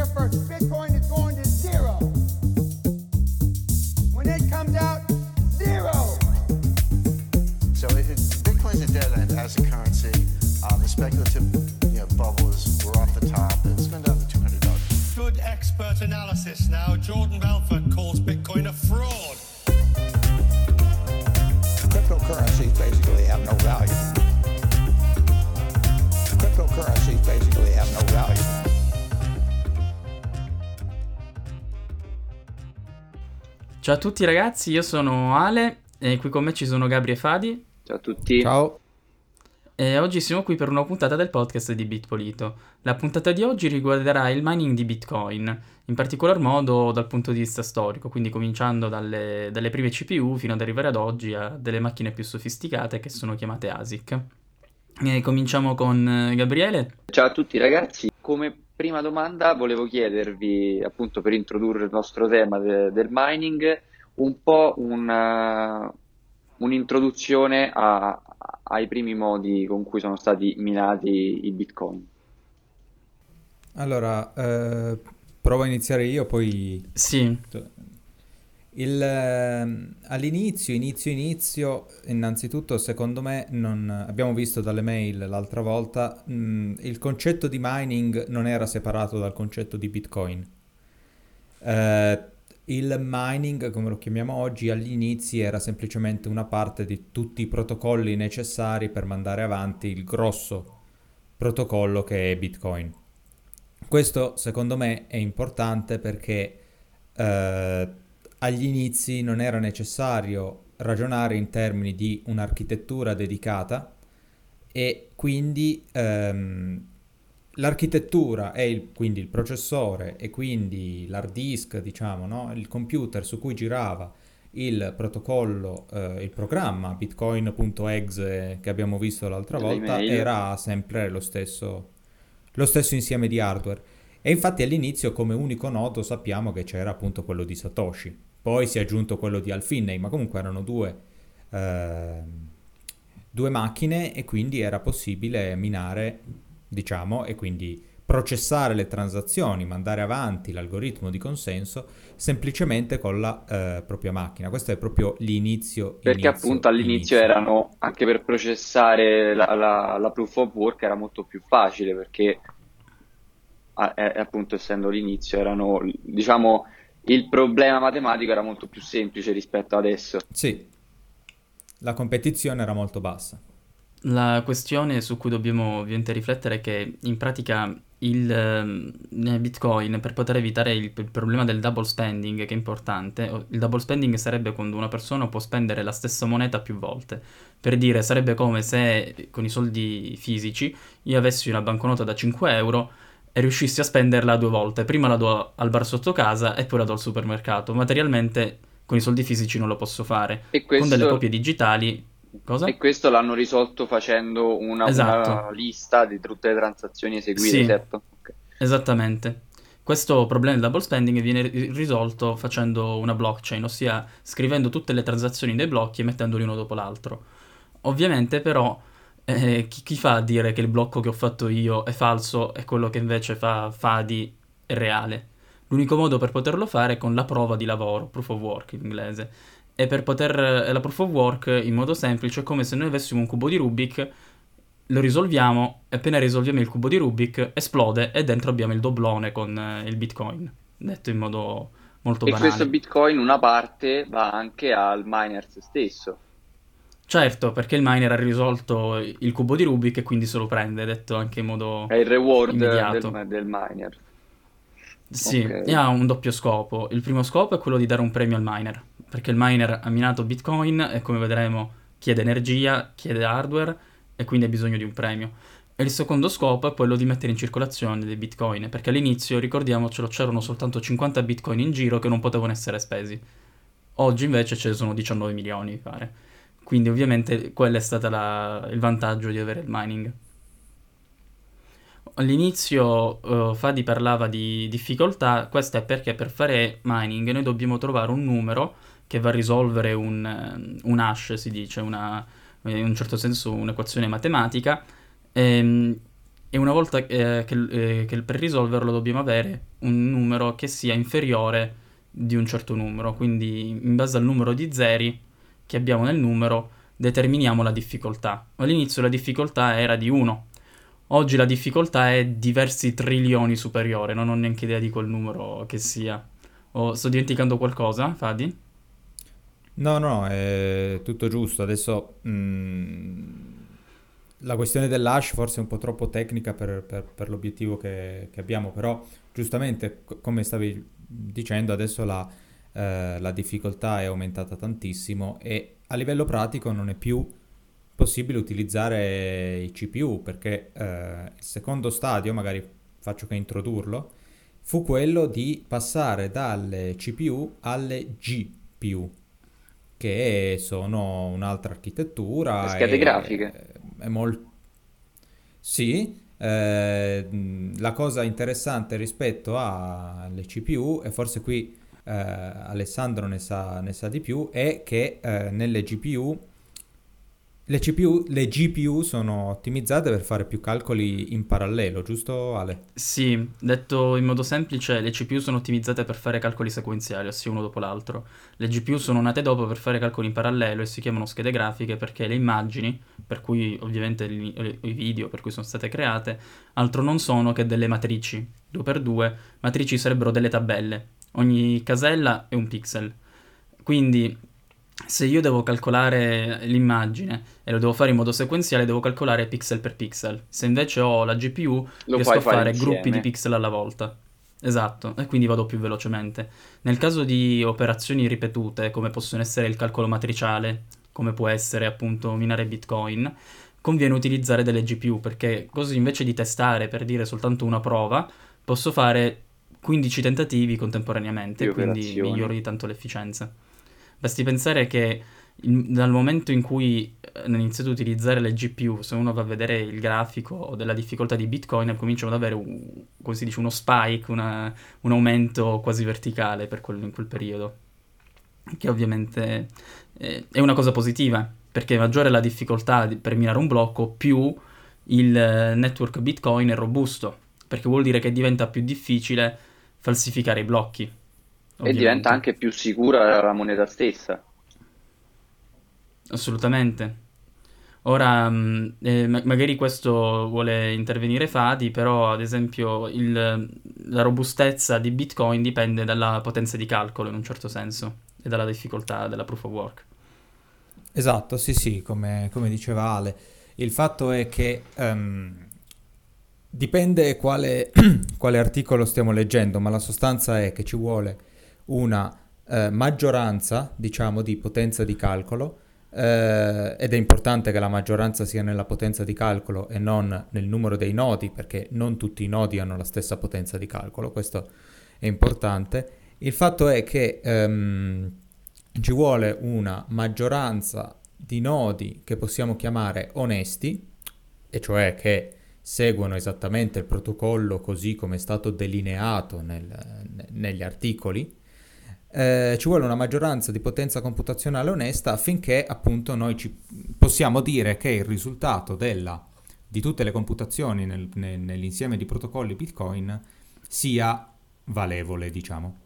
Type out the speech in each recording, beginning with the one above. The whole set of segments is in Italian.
here first. Bitcoin is going to zero. When it comes out, zero. So it, it, Bitcoin's a dead end as a currency. Um, the speculative you know, bubbles were off the top. It's been down to two hundred dollars. Good expert analysis now. Jordan Belfort calls Bitcoin a fraud. Ciao a tutti ragazzi, io sono Ale e qui con me ci sono Gabri e Fadi Ciao a tutti. Ciao. e oggi siamo qui per una puntata del podcast di Bitpolito. La puntata di oggi riguarderà il mining di Bitcoin, in particolar modo dal punto di vista storico, quindi cominciando dalle, dalle prime CPU fino ad arrivare ad oggi a delle macchine più sofisticate che sono chiamate ASIC. E cominciamo con eh, Gabriele. Ciao a tutti ragazzi. Come prima domanda volevo chiedervi, appunto per introdurre il nostro tema de- del mining, un po' una- un'introduzione a- ai primi modi con cui sono stati minati i bitcoin. Allora, eh, provo a iniziare io, poi Sì, il, ehm, all'inizio, inizio, inizio, innanzitutto secondo me non, abbiamo visto dalle mail l'altra volta, mh, il concetto di mining non era separato dal concetto di Bitcoin. Eh, il mining, come lo chiamiamo oggi, agli inizi era semplicemente una parte di tutti i protocolli necessari per mandare avanti il grosso protocollo che è Bitcoin. Questo secondo me è importante perché eh, agli inizi non era necessario ragionare in termini di un'architettura dedicata e quindi ehm, l'architettura e il, quindi il processore e quindi l'hard disk, diciamo, no? il computer su cui girava il protocollo, eh, il programma bitcoin.exe che abbiamo visto l'altra volta era sempre lo stesso, lo stesso insieme di hardware. E infatti all'inizio come unico nodo sappiamo che c'era appunto quello di Satoshi, poi si è aggiunto quello di Alfinney, ma comunque erano due, ehm, due macchine e quindi era possibile minare, diciamo, e quindi processare le transazioni, mandare avanti l'algoritmo di consenso semplicemente con la eh, propria macchina. Questo è proprio l'inizio. Perché inizio, appunto all'inizio inizio. erano, anche per processare la, la- la proof of work era molto più facile perché a- eh, appunto essendo l'inizio erano, diciamo, il problema matematico era molto più semplice rispetto adesso. Sì, la competizione era molto bassa. La questione su cui dobbiamo ovviamente riflettere è che in pratica il ehm, Bitcoin per poter evitare il, il problema del double spending, che è importante, il double spending sarebbe quando una persona può spendere la stessa moneta più volte. Per dire, sarebbe come se con i soldi fisici io avessi una banconota da 5 euro riuscissi a spenderla due volte. Prima la do al bar sotto casa e poi la do al supermercato. Materialmente con i soldi fisici non lo posso fare. E Con delle questo, copie digitali... Cosa? e questo l'hanno risolto facendo una, Esatto. una lista di tutte le transazioni eseguite, Sì. certo? Ok. Esattamente. Questo problema del double spending viene ri- risolto facendo una blockchain, ossia scrivendo tutte le transazioni dei blocchi e mettendoli uno dopo l'altro. Ovviamente però eh, chi, chi fa a dire che il blocco che ho fatto io è falso e quello che invece fa Fadi è reale? L'unico modo per poterlo fare è con la prova di lavoro, proof of work in inglese. E per poter... e la proof of work in modo semplice è come se noi avessimo un cubo di Rubik lo risolviamo e appena risolviamo il cubo di Rubik esplode e dentro abbiamo il doblone con eh, il Bitcoin, detto in modo molto E banale. questo Bitcoin, una parte, va anche al miner stesso. Certo, perché il miner ha risolto il cubo di Rubik e quindi se lo prende, detto anche in modo È il reward del, del miner. Sì, Ok. e ha un doppio scopo. Il primo scopo è quello di dare un premio al miner, perché il miner ha minato Bitcoin e come vedremo chiede energia, chiede hardware e quindi ha bisogno di un premio. E il secondo scopo è quello di mettere in circolazione dei Bitcoin, perché all'inizio, ricordiamocelo, c'erano soltanto 50 Bitcoin in giro che non potevano essere spesi. Oggi invece ce ne sono 19 milioni, mi pare. Quindi ovviamente quello è stato la- il vantaggio di avere il mining. All'inizio eh, Fadi parlava di difficoltà, questo è perché per fare mining noi dobbiamo trovare un numero che va a risolvere un, un hash, si dice, una, in un certo senso un'equazione matematica, ehm, e una volta eh, che, eh, che per risolverlo dobbiamo avere un numero che sia inferiore di un certo numero, quindi in base al numero di zeri che abbiamo nel numero determiniamo la difficoltà. All'inizio la difficoltà era di 1, oggi la difficoltà è diversi trilioni superiore, non ho neanche idea di quel numero che sia. O sto dimenticando qualcosa, Fadi? No, no, è tutto giusto. Adesso mh, la questione dell'hash forse è un po' troppo tecnica per, per- per l'obiettivo che, che abbiamo, però giustamente, co- come stavi dicendo, adesso la, eh, la difficoltà è aumentata tantissimo e a livello pratico non è più possibile utilizzare i CPU perché eh, il secondo stadio, magari faccio che introdurlo, fu quello di passare dalle CPU alle GPU, che sono un'altra Le architettura schede grafiche. è molto... Sì, eh, la cosa interessante rispetto alle CPU, e forse qui eh, Alessandro ne sa, ne sa di più, è che eh, nelle GPU le CPU, le GPU sono ottimizzate per fare più calcoli in parallelo, giusto Ale? Sì, detto in modo semplice, le CPU sono ottimizzate per fare calcoli sequenziali, ossia uno dopo l'altro. Le GPU sono nate dopo per fare calcoli in parallelo e si chiamano schede grafiche perché le immagini, per cui ovviamente i video per cui sono state create, altro non sono che delle matrici, 2x2, matrici sarebbero delle tabelle. Ogni casella è un pixel. Quindi se io devo calcolare l'immagine e lo devo fare in modo sequenziale, devo calcolare pixel per pixel. Se invece ho la GPU, Lo riesco a fare fare gruppi di insieme. pixel alla volta. Esatto, e quindi vado più velocemente. Nel caso di operazioni ripetute, come possono essere il calcolo matriciale, come può essere appunto minare Bitcoin, conviene utilizzare delle GPU perché così invece di testare per dire soltanto una prova, posso fare 15 tentativi contemporaneamente, Più quindi operazioni. miglioro di tanto l'efficienza. Basti pensare che il- dal momento in cui eh, hanno iniziato a utilizzare le GPU, se uno va a vedere il grafico della difficoltà di Bitcoin, cominciano ad avere, un- come si dice, uno spike, una- un aumento quasi verticale per quel- in quel periodo, che ovviamente eh, è una cosa positiva, perché maggiore è la difficoltà di- per minare un blocco, più il eh, network Bitcoin è robusto, perché vuol dire che diventa più difficile falsificare i blocchi, E diventa ovviamente. anche più sicura la moneta stessa. Assolutamente. Ora, mh, eh, ma- magari questo vuole intervenire Fadi, però ad esempio il- la robustezza di Bitcoin dipende dalla potenza di calcolo in un certo senso e dalla difficoltà della proof of work. Esatto, sì, sì, come, come diceva Ale. Il fatto è che ehm, dipende quale, quale articolo stiamo leggendo, ma la sostanza è che ci vuole una eh, maggioranza, diciamo, di potenza di calcolo, eh, ed è importante che la maggioranza sia nella potenza di calcolo e non nel numero dei nodi, perché non tutti i nodi hanno la stessa potenza di calcolo, questo è importante. Il fatto è che ehm, ci vuole una maggioranza di nodi che possiamo chiamare onesti, e cioè che seguono esattamente il protocollo così come è stato delineato nel- ne- negli articoli. Eh, ci vuole una maggioranza di potenza computazionale onesta affinché appunto noi ci possiamo dire che il risultato della, di tutte le computazioni nel- ne- nell'insieme di protocolli Bitcoin sia valevole, diciamo.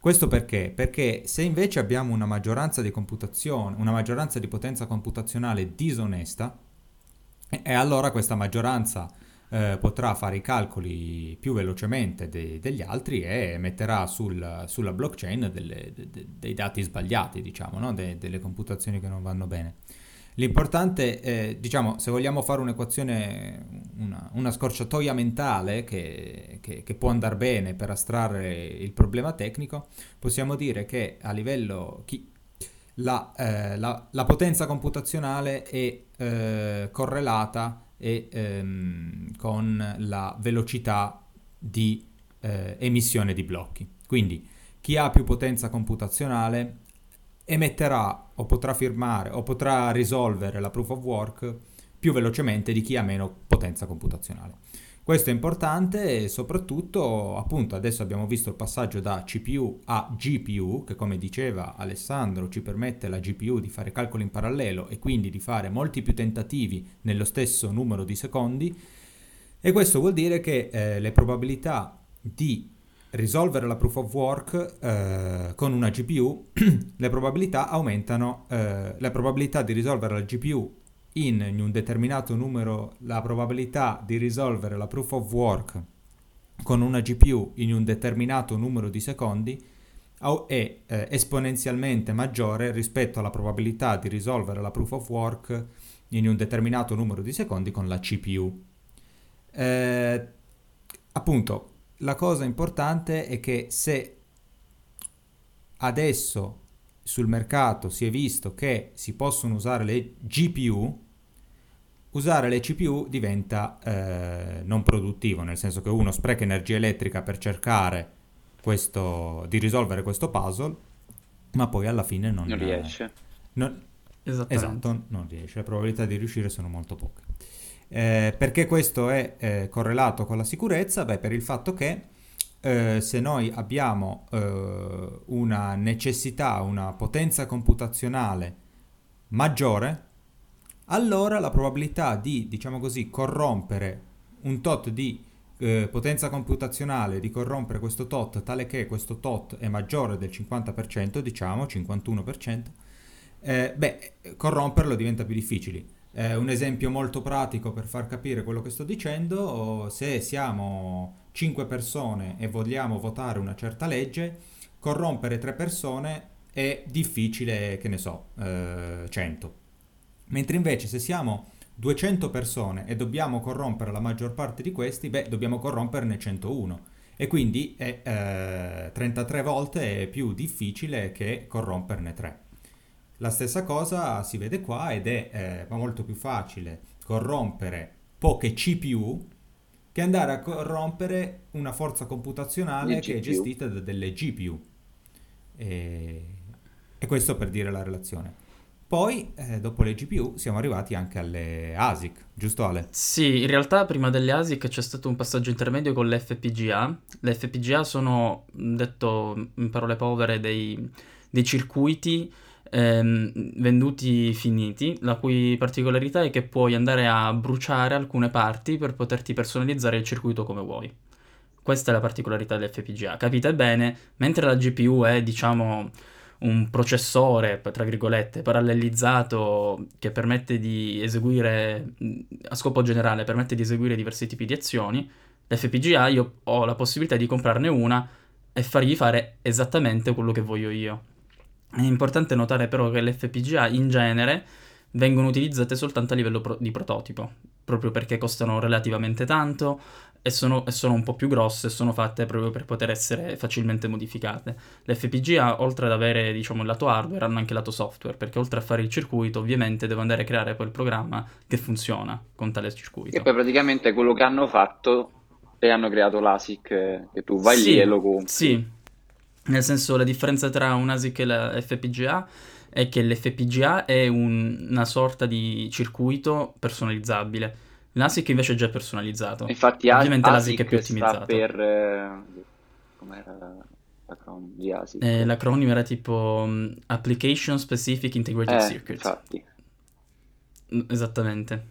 Questo perché? Perché se invece abbiamo una maggioranza di computazione, una maggioranza di potenza computazionale disonesta, e, allora questa maggioranza eh, potrà fare i calcoli più velocemente de- degli altri e metterà sul- sulla blockchain delle- de- de- dei dati sbagliati, diciamo, no? De- delle computazioni che non vanno bene. L'importante, eh, diciamo, se vogliamo fare un'equazione, una, una scorciatoia mentale che, che- che può andare bene per astrarre il problema tecnico, possiamo dire che a livello chi- la, eh, la- la potenza computazionale è eh, correlata e, ehm, con la velocità di eh, emissione di blocchi. Quindi chi ha più potenza computazionale emetterà o potrà firmare o potrà risolvere la proof of work più velocemente di chi ha meno potenza computazionale. Questo è importante e soprattutto, appunto, adesso abbiamo visto il passaggio da CPU a GPU, che come diceva Alessandro ci permette la GPU di fare calcoli in parallelo e quindi di fare molti più tentativi nello stesso numero di secondi. E questo vuol dire che eh, le probabilità di risolvere la proof of work eh, con una GPU, le probabilità aumentano, eh, la probabilità di risolvere la GPU in, un determinato numero, la probabilità di risolvere la proof of work con una GPU in un determinato numero di secondi è eh, esponenzialmente maggiore rispetto alla probabilità di risolvere la proof of work in un determinato numero di secondi con la CPU. Eh, appunto, la cosa importante è che se adesso sul mercato si è visto che si possono usare le GPU, usare le CPU diventa eh, non produttivo, nel senso che uno spreca energia elettrica per cercare questo, di risolvere questo puzzle, ma poi alla fine non, Non riesce. non- esatto, non riesce. Le probabilità di riuscire sono molto poche. Eh, perché questo è eh, correlato con la sicurezza? Beh, per il fatto che eh, se noi abbiamo eh, una necessità, una potenza computazionale maggiore, allora la probabilità di, diciamo così, corrompere un tot di eh, potenza computazionale, di corrompere questo tot tale che questo tot è maggiore del 50%, diciamo 51%, eh, beh, corromperlo diventa più difficile. Eh, un esempio molto pratico per far capire quello che sto dicendo, se siamo 5 persone e vogliamo votare una certa legge, corrompere 3 persone è difficile, che ne so, eh, 100. Mentre invece se siamo 200 persone e dobbiamo corrompere la maggior parte di questi, beh, dobbiamo corromperne 101. E quindi è, eh, 33 volte più difficile che corromperne 3. La stessa cosa si vede qua ed è eh, molto più facile corrompere poche CPU che andare a corrompere una forza computazionale Le che è gestita da delle GPU. E, e questo per dire la relazione. Poi, eh, dopo le GPU, siamo arrivati anche alle ASIC, giusto Ale? Sì, in realtà prima delle ASIC c'è stato un passaggio intermedio con le FPGA. Le FPGA sono, detto in parole povere, dei, dei circuiti ehm, venduti finiti, la cui particolarità è che puoi andare a bruciare alcune parti per poterti personalizzare il circuito come vuoi. Questa è la particolarità delle FPGA. Capite bene, mentre la GPU è, diciamo, un processore, tra virgolette, parallelizzato che permette di eseguire, a scopo generale, permette di eseguire diversi tipi di azioni, l'FPGA io ho la possibilità di comprarne una e fargli fare esattamente quello che voglio io. È importante notare però che le FPGA in genere vengono utilizzate soltanto a livello pro- di prototipo, proprio perché costano relativamente tanto e sono, e sono un po' più grosse e sono fatte proprio per poter essere facilmente modificate. Le FPGA, oltre ad avere, diciamo, il lato hardware, hanno anche il lato software, perché oltre a fare il circuito, ovviamente devo andare a creare poi il programma che funziona con tale circuito. E poi praticamente quello che hanno fatto e hanno creato l'ASIC eh, che tu vai Sì, lì e lo compri. Sì, nel senso la differenza tra un ASIC e la FPGA è che l'FPGA è un- una sorta di circuito personalizzabile. L'ASIC invece è già personalizzato. Infatti Ovviamente l'ASIC è più ASIC ottimizzato. per... eh, com'era l'acronimo di ASIC? Eh, l'acronimo era tipo mm, Application Specific Integrated Eh, Circuits. infatti. Mm, Esattamente.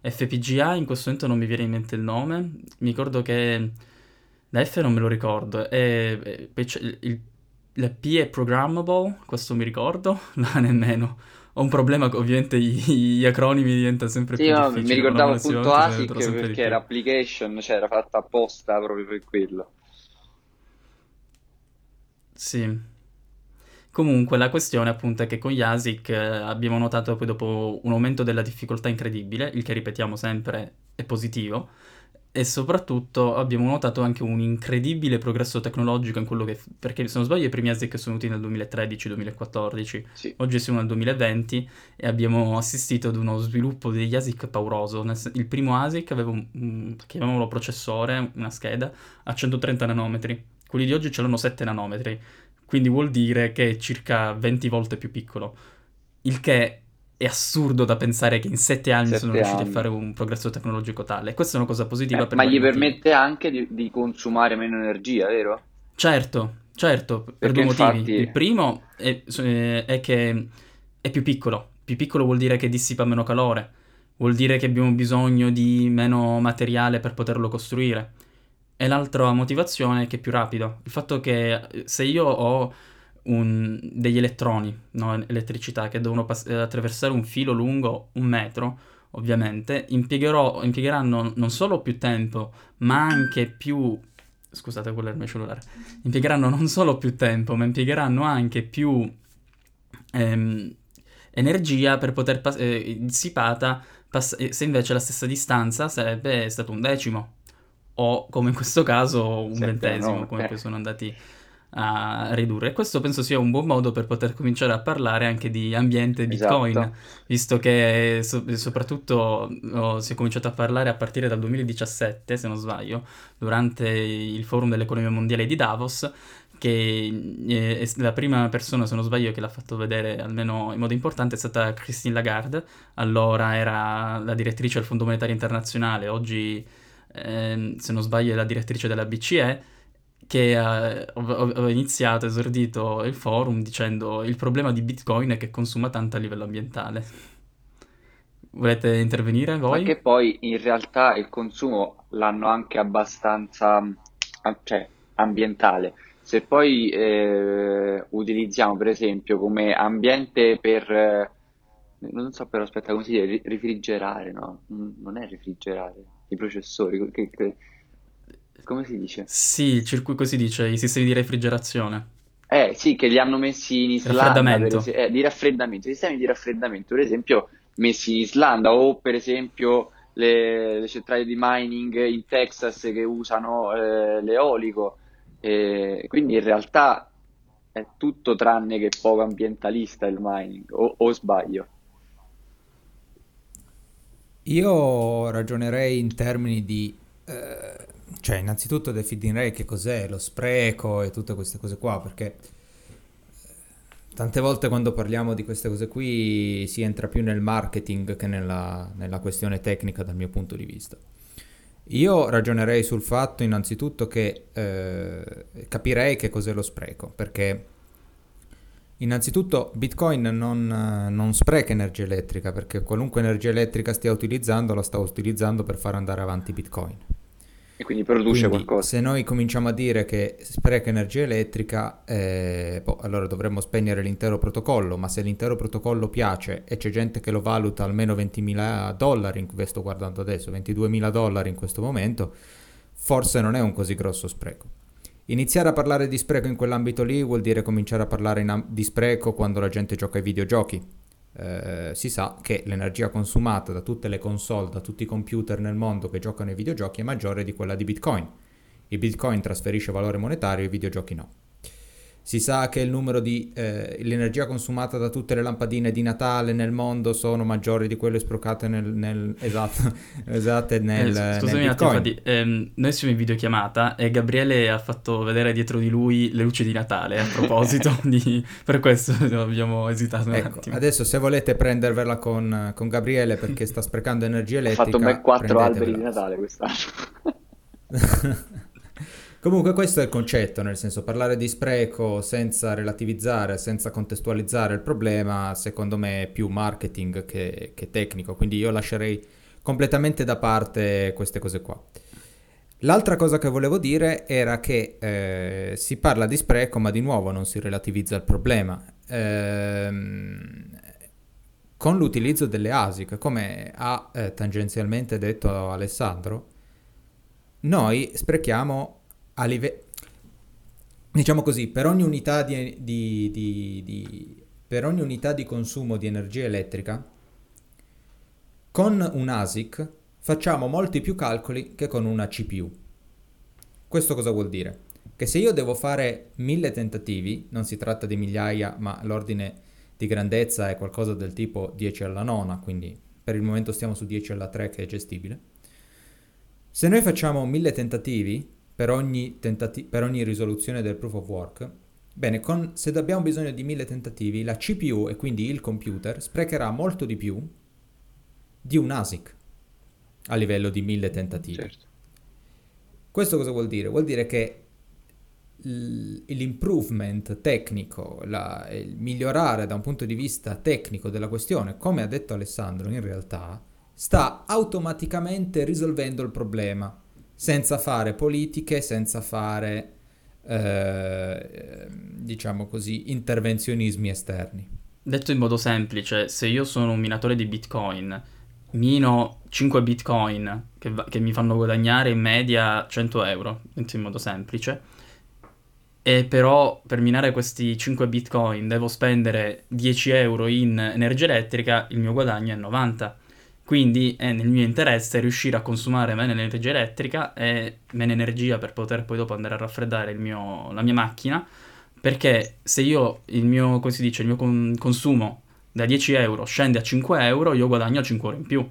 FPGA in questo momento non mi viene in mente il nome. Mi ricordo che la F non me lo ricordo. E, e il- il- la P è programmable, questo mi ricordo, la nemmeno. Ho un problema che ovviamente gli, gli acronimi diventano sempre Sì, più no, difficili. mi ricordavo appunto ASIC perché era application, cioè era fatta apposta proprio per quello. Sì. Comunque la questione appunto è che con gli ASIC eh, abbiamo notato poi dopo un aumento della difficoltà incredibile, il che ripetiamo sempre è positivo, e soprattutto abbiamo notato anche un incredibile progresso tecnologico in quello che... perché se non sbaglio i primi ASIC sono venuti nel 2013-2014, Sì. oggi siamo nel 2020 e abbiamo assistito ad uno sviluppo degli ASIC pauroso. Il primo ASIC aveva un- chiamiamolo processore, una scheda, a 130 nanometri, quelli di oggi ce l'hanno 7 nanometri, quindi vuol dire che è circa 20 volte più piccolo, il che è assurdo da pensare che in 7 anni sono Sette riusciti anni. a fare un progresso tecnologico tale. Questa è una cosa positiva Eh, per ma gli motivi. permette anche di, di consumare meno energia, vero? Certo, certo, per Perché due motivi. infatti- Il primo è, eh, è che è più piccolo. Più piccolo vuol dire che dissipa meno calore. vuol dire che abbiamo bisogno di meno materiale per poterlo costruire. E l'altra motivazione è che è più rapido. Il fatto che eh, se io ho un- degli elettroni, no, elettricità, che devono pass- eh, attraversare un filo lungo un metro, ovviamente, impiegherò, impiegheranno non solo più tempo, ma anche più... Scusate, quello è il mio cellulare. Impiegheranno non solo più tempo, ma impiegheranno anche più ehm, energia per poter passare dissipata pass- eh, se invece la stessa distanza sarebbe stato un decimo o come in questo caso un Sempre ventesimo, no, come eh. sono andati a ridurre. E questo penso sia un buon modo per poter cominciare a parlare anche di ambiente Bitcoin, Esatto. visto che so- soprattutto oh, si è cominciato a parlare a partire dal 2017, se non sbaglio, durante il forum dell'economia mondiale di Davos, che eh, è la prima persona, se non sbaglio, che l'ha fatto vedere almeno in modo importante è stata Christine Lagarde, allora era la direttrice del Fondo Monetario Internazionale, oggi ehm, se non sbaglio è la direttrice della BCE, che ha, ha- ha iniziato, esordito il forum dicendo il problema di Bitcoin è che consuma tanto a livello ambientale. Volete intervenire voi? che poi in realtà il consumo l'hanno anche abbastanza, cioè, ambientale. Se poi eh, utilizziamo per esempio come ambiente per, eh, non so però aspetta come si dice, Ri- refrigerare, no? Non è refrigerare, i processori, che- che- come si dice? Sì, il circuito si dice, i sistemi di refrigerazione. Eh sì, che li hanno messi in Islanda, es- eh, di raffreddamento, sistemi di raffreddamento, per esempio, messi in Islanda o per esempio le, le centrali di mining in Texas che usano eh, l'eolico. Eh, quindi in realtà è tutto tranne che poco ambientalista il mining, o, o sbaglio? Io ragionerei in termini di, eh, cioè innanzitutto definirei che cos'è lo spreco e tutte queste cose qua, perché eh, tante volte quando parliamo di queste cose qui si entra più nel marketing che nella, nella questione tecnica dal mio punto di vista. Io ragionerei sul fatto innanzitutto che eh, capirei che cos'è lo spreco, perché innanzitutto Bitcoin non, non spreca energia elettrica, perché qualunque energia elettrica stia utilizzando la sta utilizzando per far andare avanti Bitcoin. E quindi produce Quindi, qualcosa. se noi cominciamo a dire che spreca energia elettrica, eh, boh, allora dovremmo spegnere l'intero protocollo, ma se l'intero protocollo piace e c'è gente che lo valuta almeno 20.000 dollari, in, sto guardando adesso, 22.000 dollari in questo momento, forse non è un così grosso spreco. Iniziare a parlare di spreco in quell'ambito lì vuol dire cominciare a parlare am- di spreco quando la gente gioca ai videogiochi. Eh, si sa che l'energia consumata da tutte le console, da tutti i computer nel mondo che giocano ai videogiochi è maggiore di quella di Bitcoin. Il Bitcoin trasferisce valore monetario, i videogiochi no. Si sa che il numero di eh, l'energia consumata da tutte le lampadine di Natale nel mondo sono maggiori di quelle sprocate nel, nel esatto, esatte nel, Eh, nel scusami un attimo, infatti, ehm, noi siamo in videochiamata e Gabriele ha fatto vedere dietro di lui le luci di Natale a proposito di... per questo abbiamo esitato un Ecco, attimo. adesso se volete prendervela con, con Gabriele perché sta sprecando energia Ha elettrica, fatto ben quattro alberi di. Natale quest'anno. Comunque questo è il concetto, nel senso parlare di spreco senza relativizzare, senza contestualizzare il problema, secondo me è più marketing che, che tecnico, quindi io lascerei completamente da parte queste cose qua. L'altra cosa che volevo dire era che eh, si parla di spreco, ma di nuovo non si relativizza il problema. Ehm, con l'utilizzo delle ASIC, come ha eh, tangenzialmente detto Alessandro, noi sprechiamo a livello... Diciamo così, per ogni unità di, di- di- di- per ogni unità di consumo di energia elettrica, con un ASIC facciamo molti più calcoli che con una CPU. Questo cosa vuol dire? Che se io devo fare mille tentativi, non si tratta di migliaia, ma l'ordine di grandezza è qualcosa del tipo 10 alla nona, quindi per il momento stiamo su 10 alla 3 che è gestibile. Se noi facciamo mille tentativi per ogni, tentati- per ogni risoluzione del proof of work, bene, con- se abbiamo bisogno di mille tentativi, la CPU e quindi il computer sprecherà molto di più di un ASIC a livello di mille tentativi. Certo. Questo cosa vuol dire? Vuol dire che l'improvement tecnico, la- il migliorare da un punto di vista tecnico della questione, come ha detto Alessandro, in realtà sta automaticamente risolvendo il problema, senza fare politiche, senza fare, eh, diciamo così, intervenzionismi esterni. Detto in modo semplice, se io sono un minatore di Bitcoin, mino 5 Bitcoin che, va- che mi fanno guadagnare in media 100 euro, detto in modo semplice, e però per minare questi 5 Bitcoin devo spendere 10 euro in energia elettrica, il mio guadagno è 90. Quindi è nel mio interesse riuscire a consumare meno energia elettrica e meno energia per poter poi dopo andare a raffreddare il mio- la mia macchina perché se io il mio, come si dice, il mio con- consumo da 10 euro scende a 5 euro, io guadagno 5 euro in più.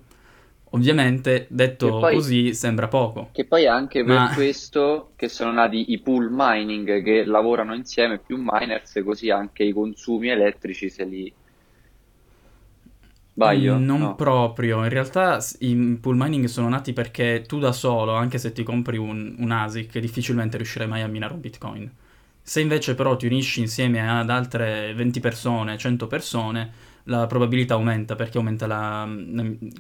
Ovviamente, detto poi- così, sembra poco. Che poi è anche per Ma- questo che sono nati i pool mining che lavorano insieme più miners, così anche i consumi elettrici se li... Sbaglio? Mm, Non No. proprio, in realtà i pool mining sono nati perché tu da solo, anche se ti compri un, un ASIC, difficilmente riuscirai mai a minare un Bitcoin. Se invece però ti unisci insieme ad altre 20 persone, 100 persone, la probabilità aumenta perché aumenta la,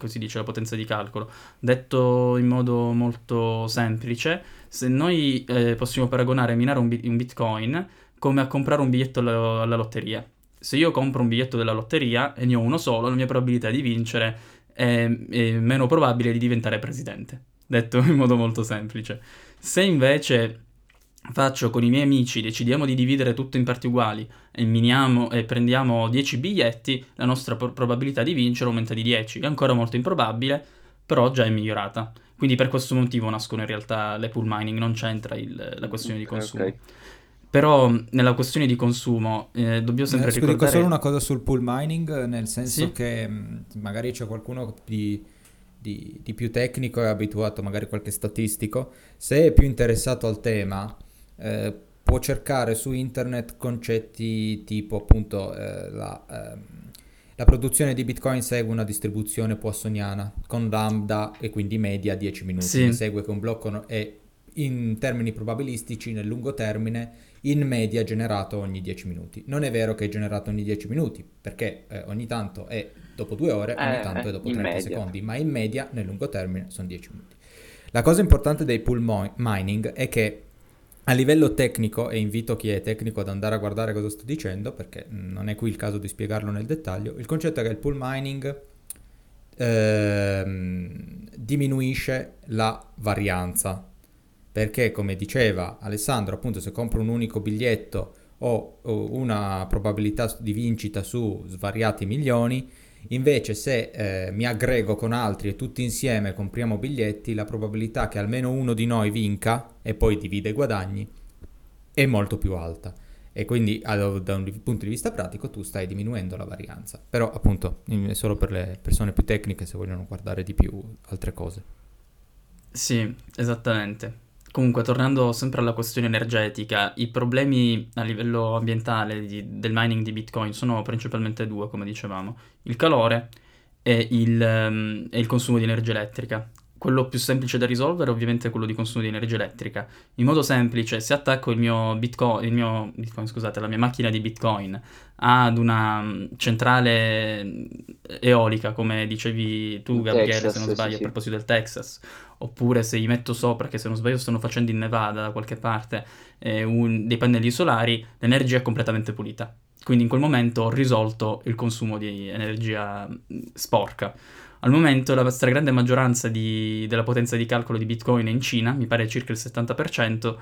si dice, la potenza di calcolo. Detto in modo molto semplice, se noi eh, possiamo paragonare minare un, bi- un Bitcoin come a comprare un biglietto alla, alla lotteria. Se io compro un biglietto della lotteria e ne ho uno solo, la mia probabilità di vincere è, è meno probabile di diventare presidente. Detto in modo molto semplice. Se invece faccio con i miei amici, decidiamo di dividere tutto in parti uguali e miniamo e prendiamo 10 biglietti, la nostra pro- probabilità di vincere aumenta di 10. È ancora molto improbabile, però già è migliorata. Quindi per questo motivo nascono in realtà le pool mining, non c'entra il- la questione di consumo. ok. Però nella questione di consumo eh, dobbiamo sempre Eh, scusi, dico ricordare... solo una cosa sul pool mining, nel senso Sì? che mh, magari c'è qualcuno di, di- di più tecnico e abituato, magari qualche statistico. Se è più interessato al tema, eh, può cercare su internet concetti tipo appunto eh, la, ehm, la produzione di Bitcoin segue una distribuzione poissoniana con lambda e quindi media 10 minuti. Sì. Segue che un blocco no- è in termini probabilistici nel lungo termine in media generato ogni 10 minuti. Non è vero che è generato ogni 10 minuti, perché eh, ogni tanto è dopo due ore, ogni Eh, tanto è dopo in 30 media. secondi, ma in media nel lungo termine sono 10 minuti. La cosa importante dei pool mo- mining è che a livello tecnico, e invito chi è tecnico ad andare a guardare cosa sto dicendo, perché non è qui il caso di spiegarlo nel dettaglio, il concetto è che il pool mining ehm, diminuisce la varianza perché come diceva Alessandro, appunto se compro un unico biglietto ho, una probabilità di vincita su svariati milioni, invece se eh, mi aggrego con altri e tutti insieme compriamo biglietti, la probabilità che almeno uno di noi vinca e poi divide i guadagni è molto più alta. E quindi da un punto di vista pratico tu stai diminuendo la varianza. Però appunto è solo per le persone più tecniche se vogliono guardare di più altre cose. Sì, esattamente. Comunque, tornando sempre alla questione energetica, i problemi a livello ambientale di- del mining di Bitcoin sono principalmente due, come dicevamo, il calore e il, ehm, e il consumo di energia elettrica. Quello più semplice da risolvere ovviamente è quello di consumo di energia elettrica. In modo semplice, se attacco il mio Bitcoin, il mio, Bitcoin, scusate, la mia macchina di Bitcoin ad una mm, centrale mm, eolica, come dicevi tu, Gabriele, Texas, se non sì, sbaglio, a sì. proposito del Texas, oppure se gli metto sopra, che se non sbaglio stanno facendo in Nevada da qualche parte, eh, un- dei pannelli solari, l'energia è completamente pulita. Quindi in quel momento ho risolto il consumo di energia mh, sporca. Al momento la stragrande maggioranza di- della potenza di calcolo di Bitcoin è in Cina, mi pare circa il 70%,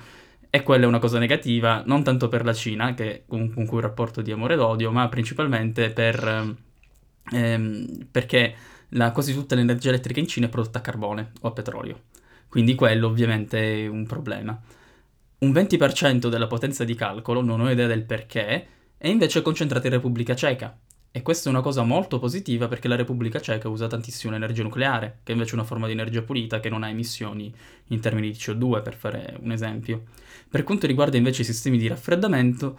e quella è una cosa negativa, non tanto per la Cina, che con, con cui rapporto di amore ed odio, ma principalmente per, ehm, ehm, perché la- quasi tutta l'energia elettrica in Cina è prodotta a carbone o a petrolio. Quindi quello ovviamente è un problema. Un 20% della potenza di calcolo, non ho idea del perché, è invece concentrata in Repubblica Ceca. E questa è una cosa molto positiva perché la Repubblica Ceca usa tantissimo l'energia nucleare, che è invece una forma di energia pulita che non ha emissioni in termini di CO2, per fare un esempio. Per quanto riguarda invece i sistemi di raffreddamento,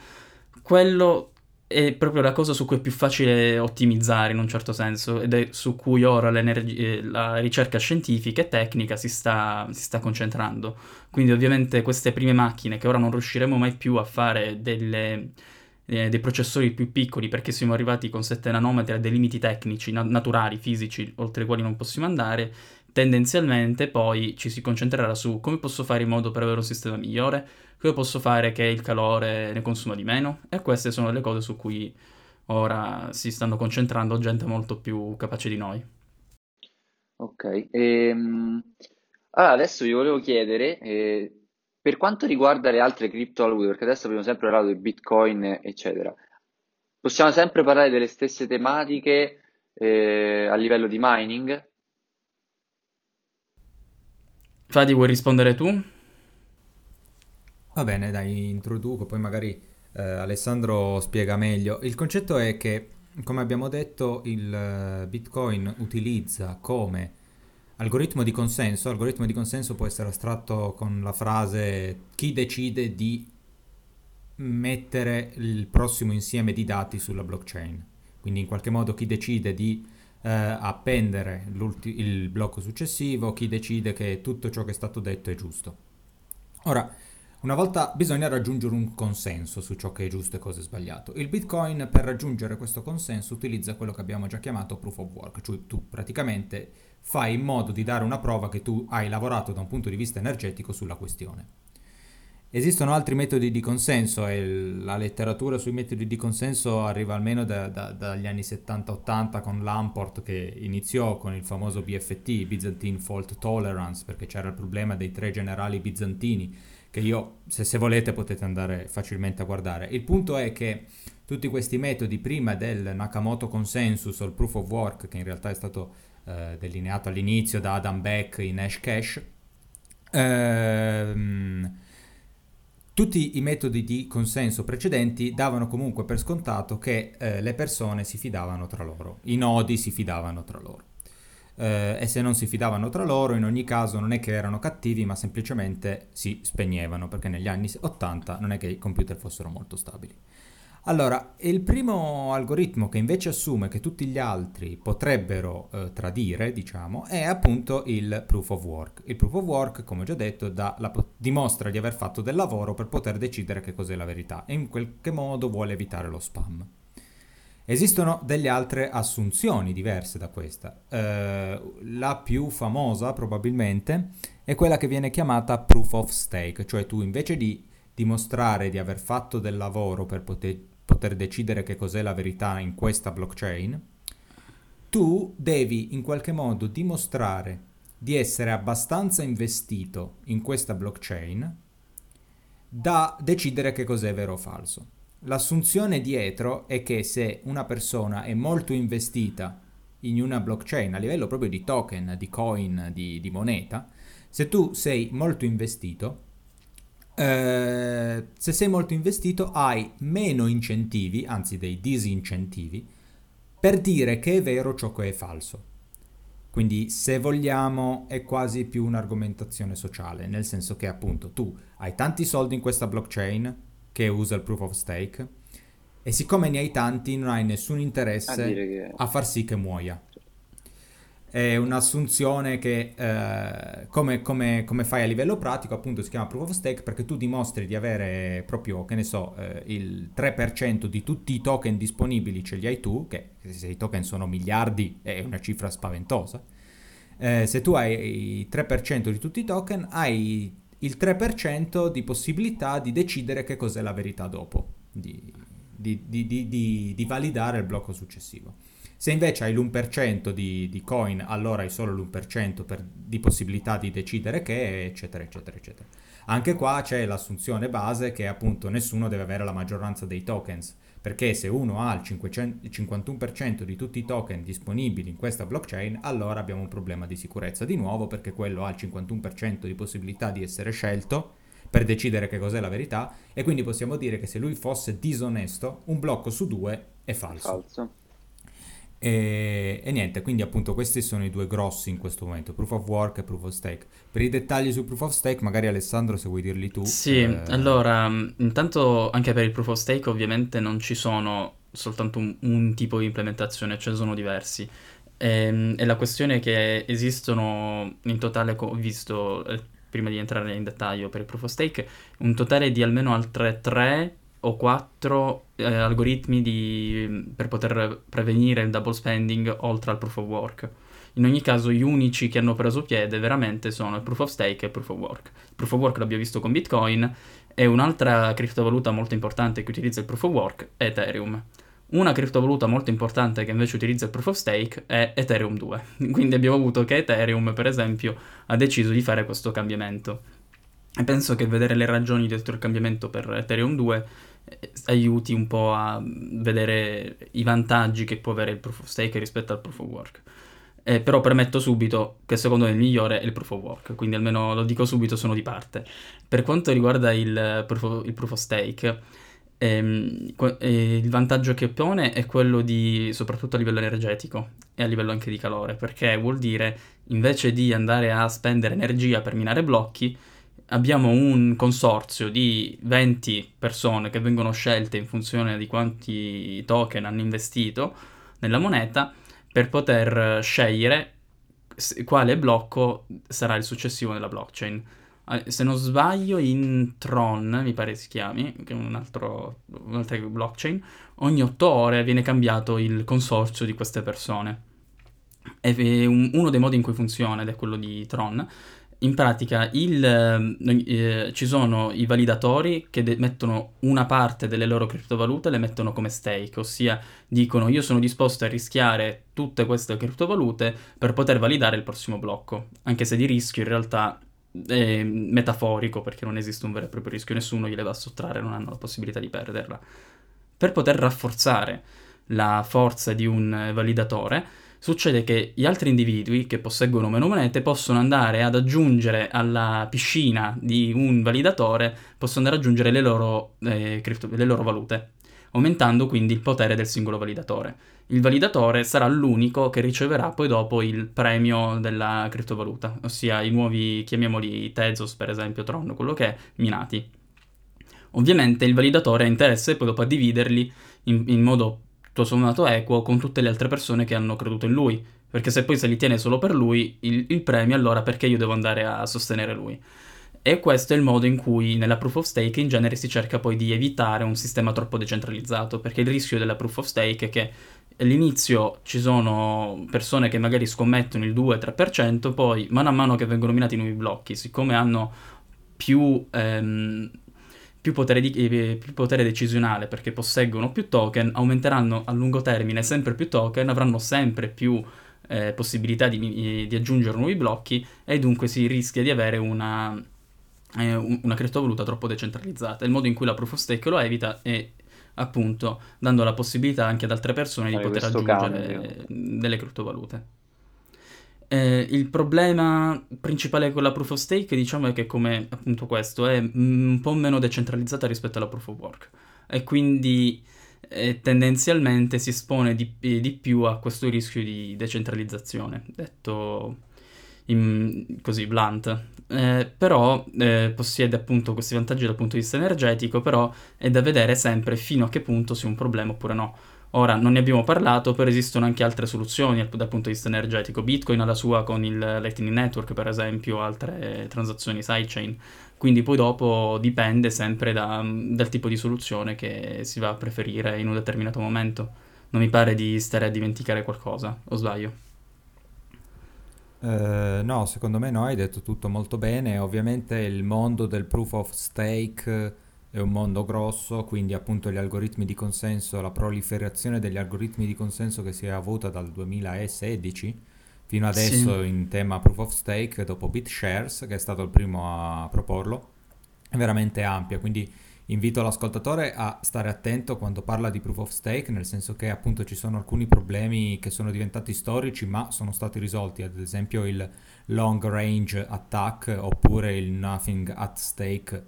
quello è proprio la cosa su cui è più facile ottimizzare in un certo senso ed è su cui ora eh, la ricerca scientifica e tecnica si sta, si sta concentrando. Quindi ovviamente queste prime macchine che ora non riusciremo mai più a fare delle, eh, dei processori più piccoli perché siamo arrivati con 7 nanometri a dei limiti tecnici, na- naturali, fisici, oltre i quali non possiamo andare, tendenzialmente poi ci si concentrerà su come posso fare in modo per avere un sistema migliore, come posso fare che il calore ne consuma di meno e queste sono le cose su cui ora si stanno concentrando gente molto più capace di noi. Ok, ehm, allora adesso vi volevo chiedere, eh, per quanto riguarda le altre criptovalute, perché adesso abbiamo sempre parlato di Bitcoin, eccetera, possiamo sempre parlare delle stesse tematiche eh, a livello di mining? Fadi, vuoi rispondere tu? Va bene, dai, introduco, poi magari eh, Alessandro spiega meglio. Il concetto è che, come abbiamo detto, il eh, Bitcoin utilizza come algoritmo di consenso, algoritmo di consenso può essere astratto con la frase chi decide di mettere il prossimo insieme di dati sulla blockchain. Quindi in qualche modo chi decide di eh, appendere il blocco successivo, chi decide che tutto ciò che è stato detto è giusto. Ora, una volta bisogna raggiungere un consenso su ciò che è giusto e cosa è sbagliato. Il Bitcoin per raggiungere questo consenso utilizza quello che abbiamo già chiamato proof of work, cioè tu praticamente fai in modo di dare una prova che tu hai lavorato da un punto di vista energetico sulla questione. Esistono altri metodi di consenso e la letteratura sui metodi di consenso arriva almeno da, da, dagli anni 70-80 con Lamport che iniziò con il famoso BFT, Byzantine Fault Tolerance, perché c'era il problema dei tre generali bizantini che io, se, se, volete, potete andare facilmente a guardare. Il punto è che tutti questi metodi, prima del Nakamoto Consensus o il Proof of Work, che in realtà è stato eh, delineato all'inizio da Adam Beck in Hashcash, ehm, tutti i metodi di consenso precedenti davano comunque per scontato che eh, le persone si fidavano tra loro, i nodi si fidavano tra loro eh, e se non si fidavano tra loro in ogni caso non è che erano cattivi ma semplicemente si spegnevano perché negli anni 80 non è che i computer fossero molto stabili. Allora, il primo algoritmo che invece assume che tutti gli altri potrebbero eh, tradire, diciamo, è appunto il proof of work. Il proof of work, come ho già detto, la, dimostra di aver fatto del lavoro per poter decidere che cos'è la verità e in qualche modo vuole evitare lo spam. Esistono delle altre assunzioni diverse da questa. Eh, la più famosa probabilmente è quella che viene chiamata proof of stake, cioè tu invece di dimostrare di aver fatto del lavoro per poter, poter decidere che cos'è la verità in questa blockchain, tu devi in qualche modo dimostrare di essere abbastanza investito in questa blockchain da decidere che cos'è vero o falso. L'assunzione dietro è che se una persona è molto investita in una blockchain a livello proprio di token, di coin, di, di moneta, se tu sei molto investito, eh, se sei molto investito hai meno incentivi, anzi dei disincentivi, per dire che è vero ciò che è falso. Quindi se vogliamo è quasi più un'argomentazione sociale, nel senso che appunto tu hai tanti soldi in questa blockchain, che usa il proof of stake e siccome ne hai tanti non hai nessun interesse a, che... a far sì che muoia. È un'assunzione che eh, come, come, come, fai a livello pratico appunto si chiama proof of stake perché tu dimostri di avere proprio, che ne so, eh, il 3% di tutti i token disponibili ce li hai tu, che se i token sono miliardi è una cifra spaventosa. Eh, se tu hai il 3% di tutti i token hai il 3% di possibilità di decidere che cos'è la verità dopo, di, di, di, di validare il blocco successivo. Se invece hai l'1% di, coin, allora hai solo l'1% per, di possibilità di decidere che, eccetera, eccetera, eccetera. Anche qua c'è l'assunzione base che appunto nessuno deve avere la maggioranza dei tokens perché se uno ha il 500, 51% di tutti i token disponibili in questa blockchain, allora abbiamo un problema di sicurezza di nuovo perché quello ha il 51% di possibilità di essere scelto per decidere che cos'è la verità e quindi possiamo dire che se lui fosse disonesto, un blocco su due è falso. falso. E, e, niente, quindi appunto questi sono i due grossi in questo momento, proof of work e proof of stake. Per i dettagli su proof of stake, magari Alessandro se vuoi dirli tu. Sì, eh... allora, intanto anche per il proof of stake ovviamente non ci sono soltanto un, un tipo di implementazione, ce ne sono diversi. E, ehm, e, la questione è che esistono in totale, ho visto eh, prima di entrare in dettaglio per il proof of stake, un totale di almeno altre tre o quattro eh, algoritmi di, per poter prevenire il double spending oltre al proof of work. In ogni caso, gli unici che hanno preso piede veramente sono il proof of stake e il proof of work. Il proof of work l'abbiamo visto con Bitcoin e un'altra criptovaluta molto importante che utilizza il proof of work è Ethereum. Una criptovaluta molto importante che invece utilizza il proof of stake è Ethereum 2. Quindi abbiamo avuto che Ethereum, per esempio, ha deciso di fare questo cambiamento. E penso che vedere le ragioni dietro il cambiamento per Ethereum 2 eh, aiuti un po' a vedere i vantaggi che può avere il proof of stake rispetto al proof of work. Eh, però premetto subito che secondo me il migliore è il proof of work, quindi almeno lo dico subito, sono di parte. Per quanto riguarda il proof of, il proof of stake, Ehm, eh, il vantaggio che pone è quello di, soprattutto a livello energetico e a livello anche di calore, perché vuol dire invece di andare a spendere energia per minare blocchi, abbiamo un consorzio di 20 persone che vengono scelte in funzione di quanti token hanno investito nella moneta per poter scegliere quale blocco sarà il successivo nella blockchain se non sbaglio, in Tron, mi pare si chiami, che è un altro, un'altra blockchain, ogni otto ore viene cambiato il consorzio di queste persone. E uno dei modi in cui funziona, ed è quello di Tron, in pratica il, eh, ci sono i validatori che de- mettono una parte delle loro criptovalute, le mettono come stake, ossia dicono io sono disposto a rischiare tutte queste criptovalute per poter validare il prossimo blocco, anche se di rischio in realtà è metaforico perché non esiste un vero e proprio rischio, nessuno gliele va a sottrarre, non hanno la possibilità di perderla. Per poter rafforzare la forza di un validatore, succede che gli altri individui che posseggono meno monete possono andare ad aggiungere alla piscina di un validatore, possono andare ad aggiungere le loro, eh, cripto- le loro valute, aumentando quindi il potere del singolo validatore il validatore sarà l'unico che riceverà poi dopo il premio della criptovaluta, ossia i nuovi, chiamiamoli Tezos per esempio, Tron, quello che è, minati. Ovviamente il validatore ha interesse poi dopo a dividerli in, in modo tutto sommato equo con tutte le altre persone che hanno creduto in lui, perché se poi se li tiene solo per lui il, il premio, allora perché io devo andare a sostenere lui? E questo è il modo in cui nella proof of stake in genere si cerca poi di evitare un sistema troppo decentralizzato, perché il rischio della proof of stake è che all'inizio ci sono persone che magari scommettono il 2-3%, poi mano a mano che vengono minati nuovi blocchi, siccome hanno più, ehm, più, potere di, eh, più, potere decisionale perché posseggono più token, aumenteranno a lungo termine sempre più token, avranno sempre più eh, possibilità di, di aggiungere nuovi blocchi e dunque si rischia di avere una è una criptovaluta troppo decentralizzata. Il modo in cui la proof of stake lo evita è appunto dando la possibilità anche ad altre persone di poter aggiungere cambio. delle criptovalute. Eh, il problema principale con la proof of stake, diciamo, è che come appunto questo è un po' meno decentralizzata rispetto alla proof of work e quindi eh, tendenzialmente si espone di, di più a questo rischio di decentralizzazione, detto in, così blunt. Eh, però eh, possiede appunto questi vantaggi dal punto di vista energetico, però è da vedere sempre fino a che punto sia un problema oppure no. Ora, non ne abbiamo parlato, però esistono anche altre soluzioni dal punto di vista energetico. Bitcoin ha la sua con il Lightning Network, per esempio, altre transazioni sidechain. Quindi poi dopo dipende sempre da, dal tipo di soluzione che si va a preferire in un determinato momento. Non mi pare di stare a dimenticare qualcosa, o sbaglio? Eh, no, secondo me no, hai detto tutto molto bene. Ovviamente il mondo del proof of stake è un mondo grosso, quindi appunto gli algoritmi di consenso, la proliferazione degli algoritmi di consenso che si è avuta dal 2016 fino adesso sì. in tema proof of stake, dopo BitShares, che è stato il primo a proporlo, è veramente ampia, quindi Invito l'ascoltatore a stare attento quando parla di proof of stake, nel senso che appunto ci sono alcuni problemi che sono diventati storici ma sono stati risolti, ad esempio il long range attack oppure il nothing at stake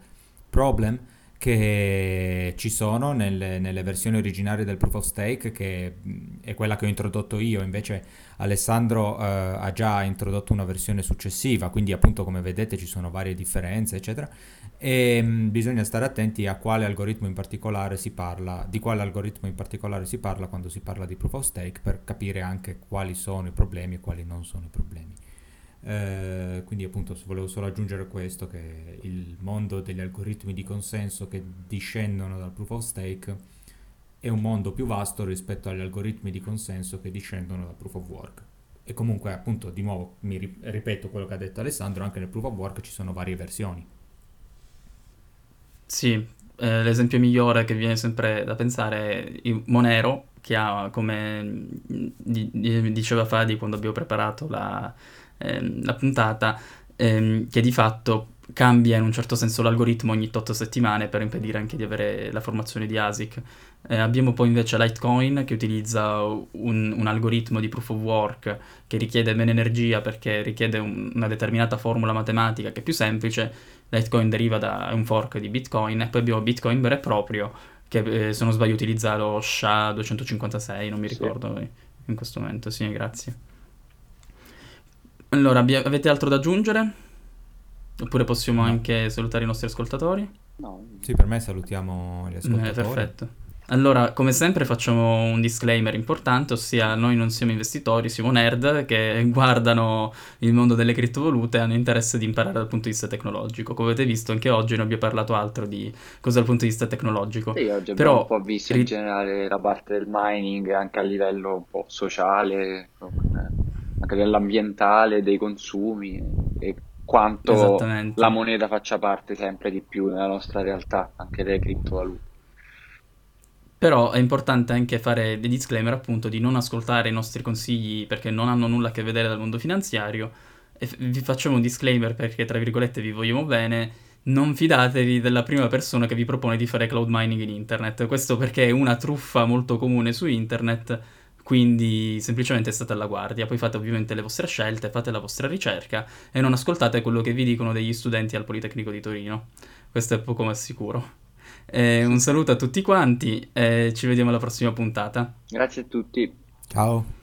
problem che ci sono nelle, nelle, versioni originarie del proof of stake che è quella che ho introdotto io invece Alessandro eh, ha già introdotto una versione successiva quindi appunto come vedete ci sono varie differenze eccetera e mh, bisogna stare attenti a quale algoritmo in particolare si parla, di quale algoritmo in particolare si parla quando si parla di proof of stake per capire anche quali sono i problemi e quali non sono i problemi. Eh, quindi appunto volevo solo aggiungere questo, che il mondo degli algoritmi di consenso che discendono dal proof of stake è un mondo più vasto rispetto agli algoritmi di consenso che discendono dal proof of work. E comunque appunto di nuovo mi ripeto quello che ha detto Alessandro, anche nel proof of work ci sono varie versioni. Sì, eh, l'esempio migliore che viene sempre da pensare è Monero, che ha, come diceva Fadi quando abbiamo preparato la, ehm, la puntata, ehm, che di fatto cambia in un certo senso l'algoritmo ogni 8 settimane per impedire anche di avere la formazione di ASIC. Eh, abbiamo poi invece Litecoin che utilizza un, un, algoritmo di proof of work che richiede meno energia perché richiede un, una determinata formula matematica che è più semplice. Litecoin deriva da un fork di Bitcoin e poi abbiamo Bitcoin vero e proprio che eh, se non sbaglio utilizza lo SHA-256, non mi ricordo sì. in questo momento. Sì, grazie. Allora, avete altro da aggiungere? Oppure possiamo no. anche salutare i nostri ascoltatori? No. Sì, per me salutiamo gli eh, ascoltatori. Eh, perfetto. Allora, come sempre facciamo un disclaimer importante, ossia noi non siamo investitori, siamo nerd che guardano il mondo delle criptovalute e hanno interesse di imparare dal punto di vista tecnologico. Come avete visto anche oggi non abbiamo parlato altro di cosa dal punto di vista tecnologico. Sì, oggi abbiamo Però, un po' visto in generale la parte del mining anche a livello un po' sociale, anche dell'ambientale, dei consumi e quanto la moneta faccia parte sempre di più nella nostra realtà, anche delle criptovalute. Però è importante anche fare dei disclaimer appunto di non ascoltare i nostri consigli perché non hanno nulla a che vedere dal mondo finanziario. E vi facciamo un disclaimer perché tra virgolette vi vogliamo bene, non fidatevi della prima persona che vi propone di fare cloud mining in internet, questo perché è una truffa molto comune su internet, quindi semplicemente state alla guardia, poi fate ovviamente le vostre scelte, fate la vostra ricerca e non ascoltate quello che vi dicono degli studenti al Politecnico di Torino, questo è poco ma sicuro. Eh, un saluto a tutti quanti e ci vediamo alla prossima puntata. Grazie a tutti. Ciao.